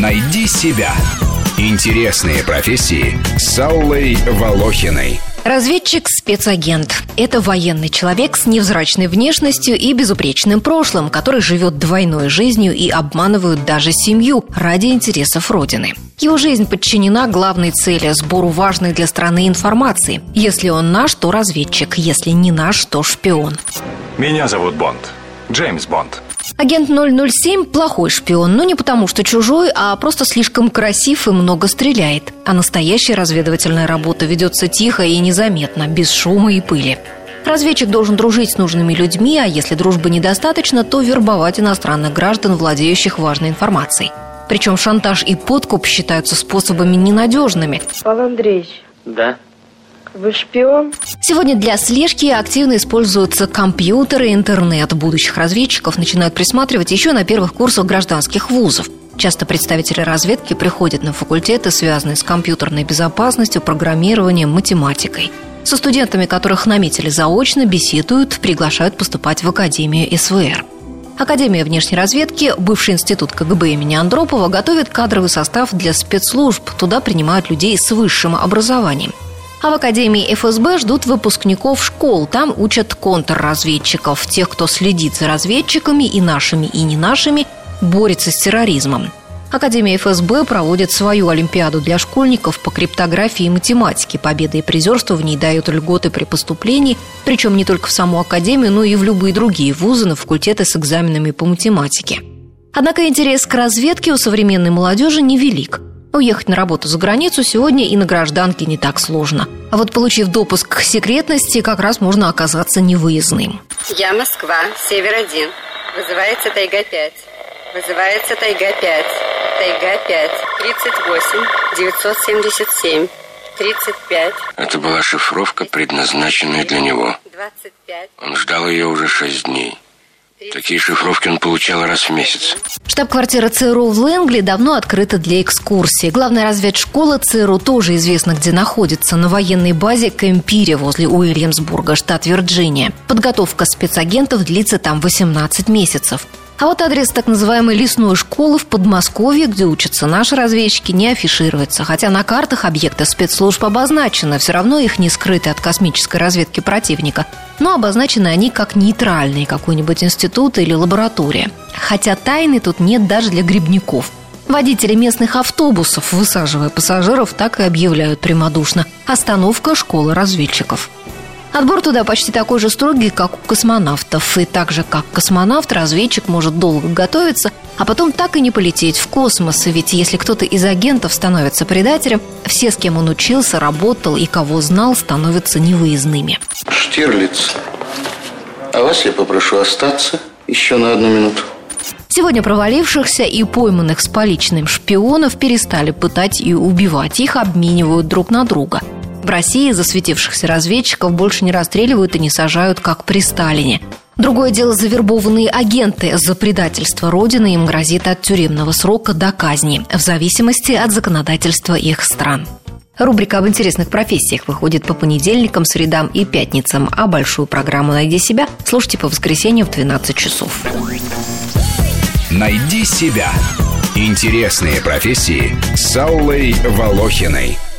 Найди себя. Интересные профессии с Аллой Волохиной. Разведчик-спецагент – это военный человек с невзрачной внешностью и безупречным прошлым, который живет двойной жизнью и обманывает даже семью ради интересов Родины. Его жизнь подчинена главной цели – сбору важной для страны информации. Если он наш, то разведчик, если не наш, то шпион. Меня зовут Бонд. Джеймс Бонд. Агент 007 – плохой шпион, но не потому, что чужой, а просто слишком красив и много стреляет. А настоящая разведывательная работа ведется тихо и незаметно, без шума и пыли. Разведчик должен дружить с нужными людьми, а если дружбы недостаточно, то вербовать иностранных граждан, владеющих важной информацией. Причем шантаж и подкуп считаются способами ненадежными. Павел Андреевич. Да. Вы шпион? Сегодня для слежки активно используются компьютеры интернет. Будущих разведчиков начинают присматривать еще на первых курсах гражданских вузов. Часто представители разведки приходят на факультеты, связанные с компьютерной безопасностью, программированием, математикой. Со студентами, которых наметили заочно, беседуют, приглашают поступать в Академию СВР. Академия внешней разведки, бывший институт КГБ имени Андропова, готовит кадровый состав для спецслужб. Туда принимают людей с высшим образованием – а в Академии ФСБ ждут выпускников школ. Там учат контрразведчиков, тех, кто следит за разведчиками и нашими, и не нашими, борется с терроризмом. Академия ФСБ проводит свою олимпиаду для школьников по криптографии и математике. Победы и призерство в ней дают льготы при поступлении, причем не только в саму Академию, но и в любые другие вузы на факультеты с экзаменами по математике. Однако интерес к разведке у современной молодежи невелик – Уехать на работу за границу сегодня и на гражданке не так сложно. А вот получив допуск к секретности, как раз можно оказаться невыездным. Я Москва, Север-1. Вызывается Тайга-5. Вызывается Тайга-5. Тайга-5. 38 977. 35. Это была шифровка, предназначенная для него. 25. Он ждал ее уже шесть дней. Такие шифровки он получал раз в месяц. Штаб-квартира ЦРУ в Лэнгли давно открыта для экскурсии. Главная разведшкола ЦРУ тоже известна, где находится, на военной базе Кемпире возле Уильямсбурга, штат Вирджиния. Подготовка спецагентов длится там 18 месяцев. А вот адрес так называемой лесной школы в Подмосковье, где учатся наши разведчики, не афишируется. Хотя на картах объекты спецслужб обозначены, все равно их не скрыты от космической разведки противника. Но обозначены они как нейтральные, какой-нибудь институт или лаборатория. Хотя тайны тут нет даже для грибников. Водители местных автобусов, высаживая пассажиров, так и объявляют прямодушно «Остановка школы разведчиков». Отбор туда почти такой же строгий, как у космонавтов. И так же, как космонавт, разведчик может долго готовиться, а потом так и не полететь в космос. Ведь если кто-то из агентов становится предателем, все, с кем он учился, работал и кого знал, становятся невыездными. Штирлиц, а вас я попрошу остаться еще на одну минуту. Сегодня провалившихся и пойманных с поличным шпионов перестали пытать и убивать. Их обменивают друг на друга – в России засветившихся разведчиков больше не расстреливают и не сажают, как при Сталине. Другое дело завербованные агенты. За предательство Родины им грозит от тюремного срока до казни, в зависимости от законодательства их стран. Рубрика об интересных профессиях выходит по понедельникам, средам и пятницам, а большую программу «Найди себя» слушайте по воскресеньям в 12 часов. «Найди себя» – интересные профессии с Аллой Волохиной –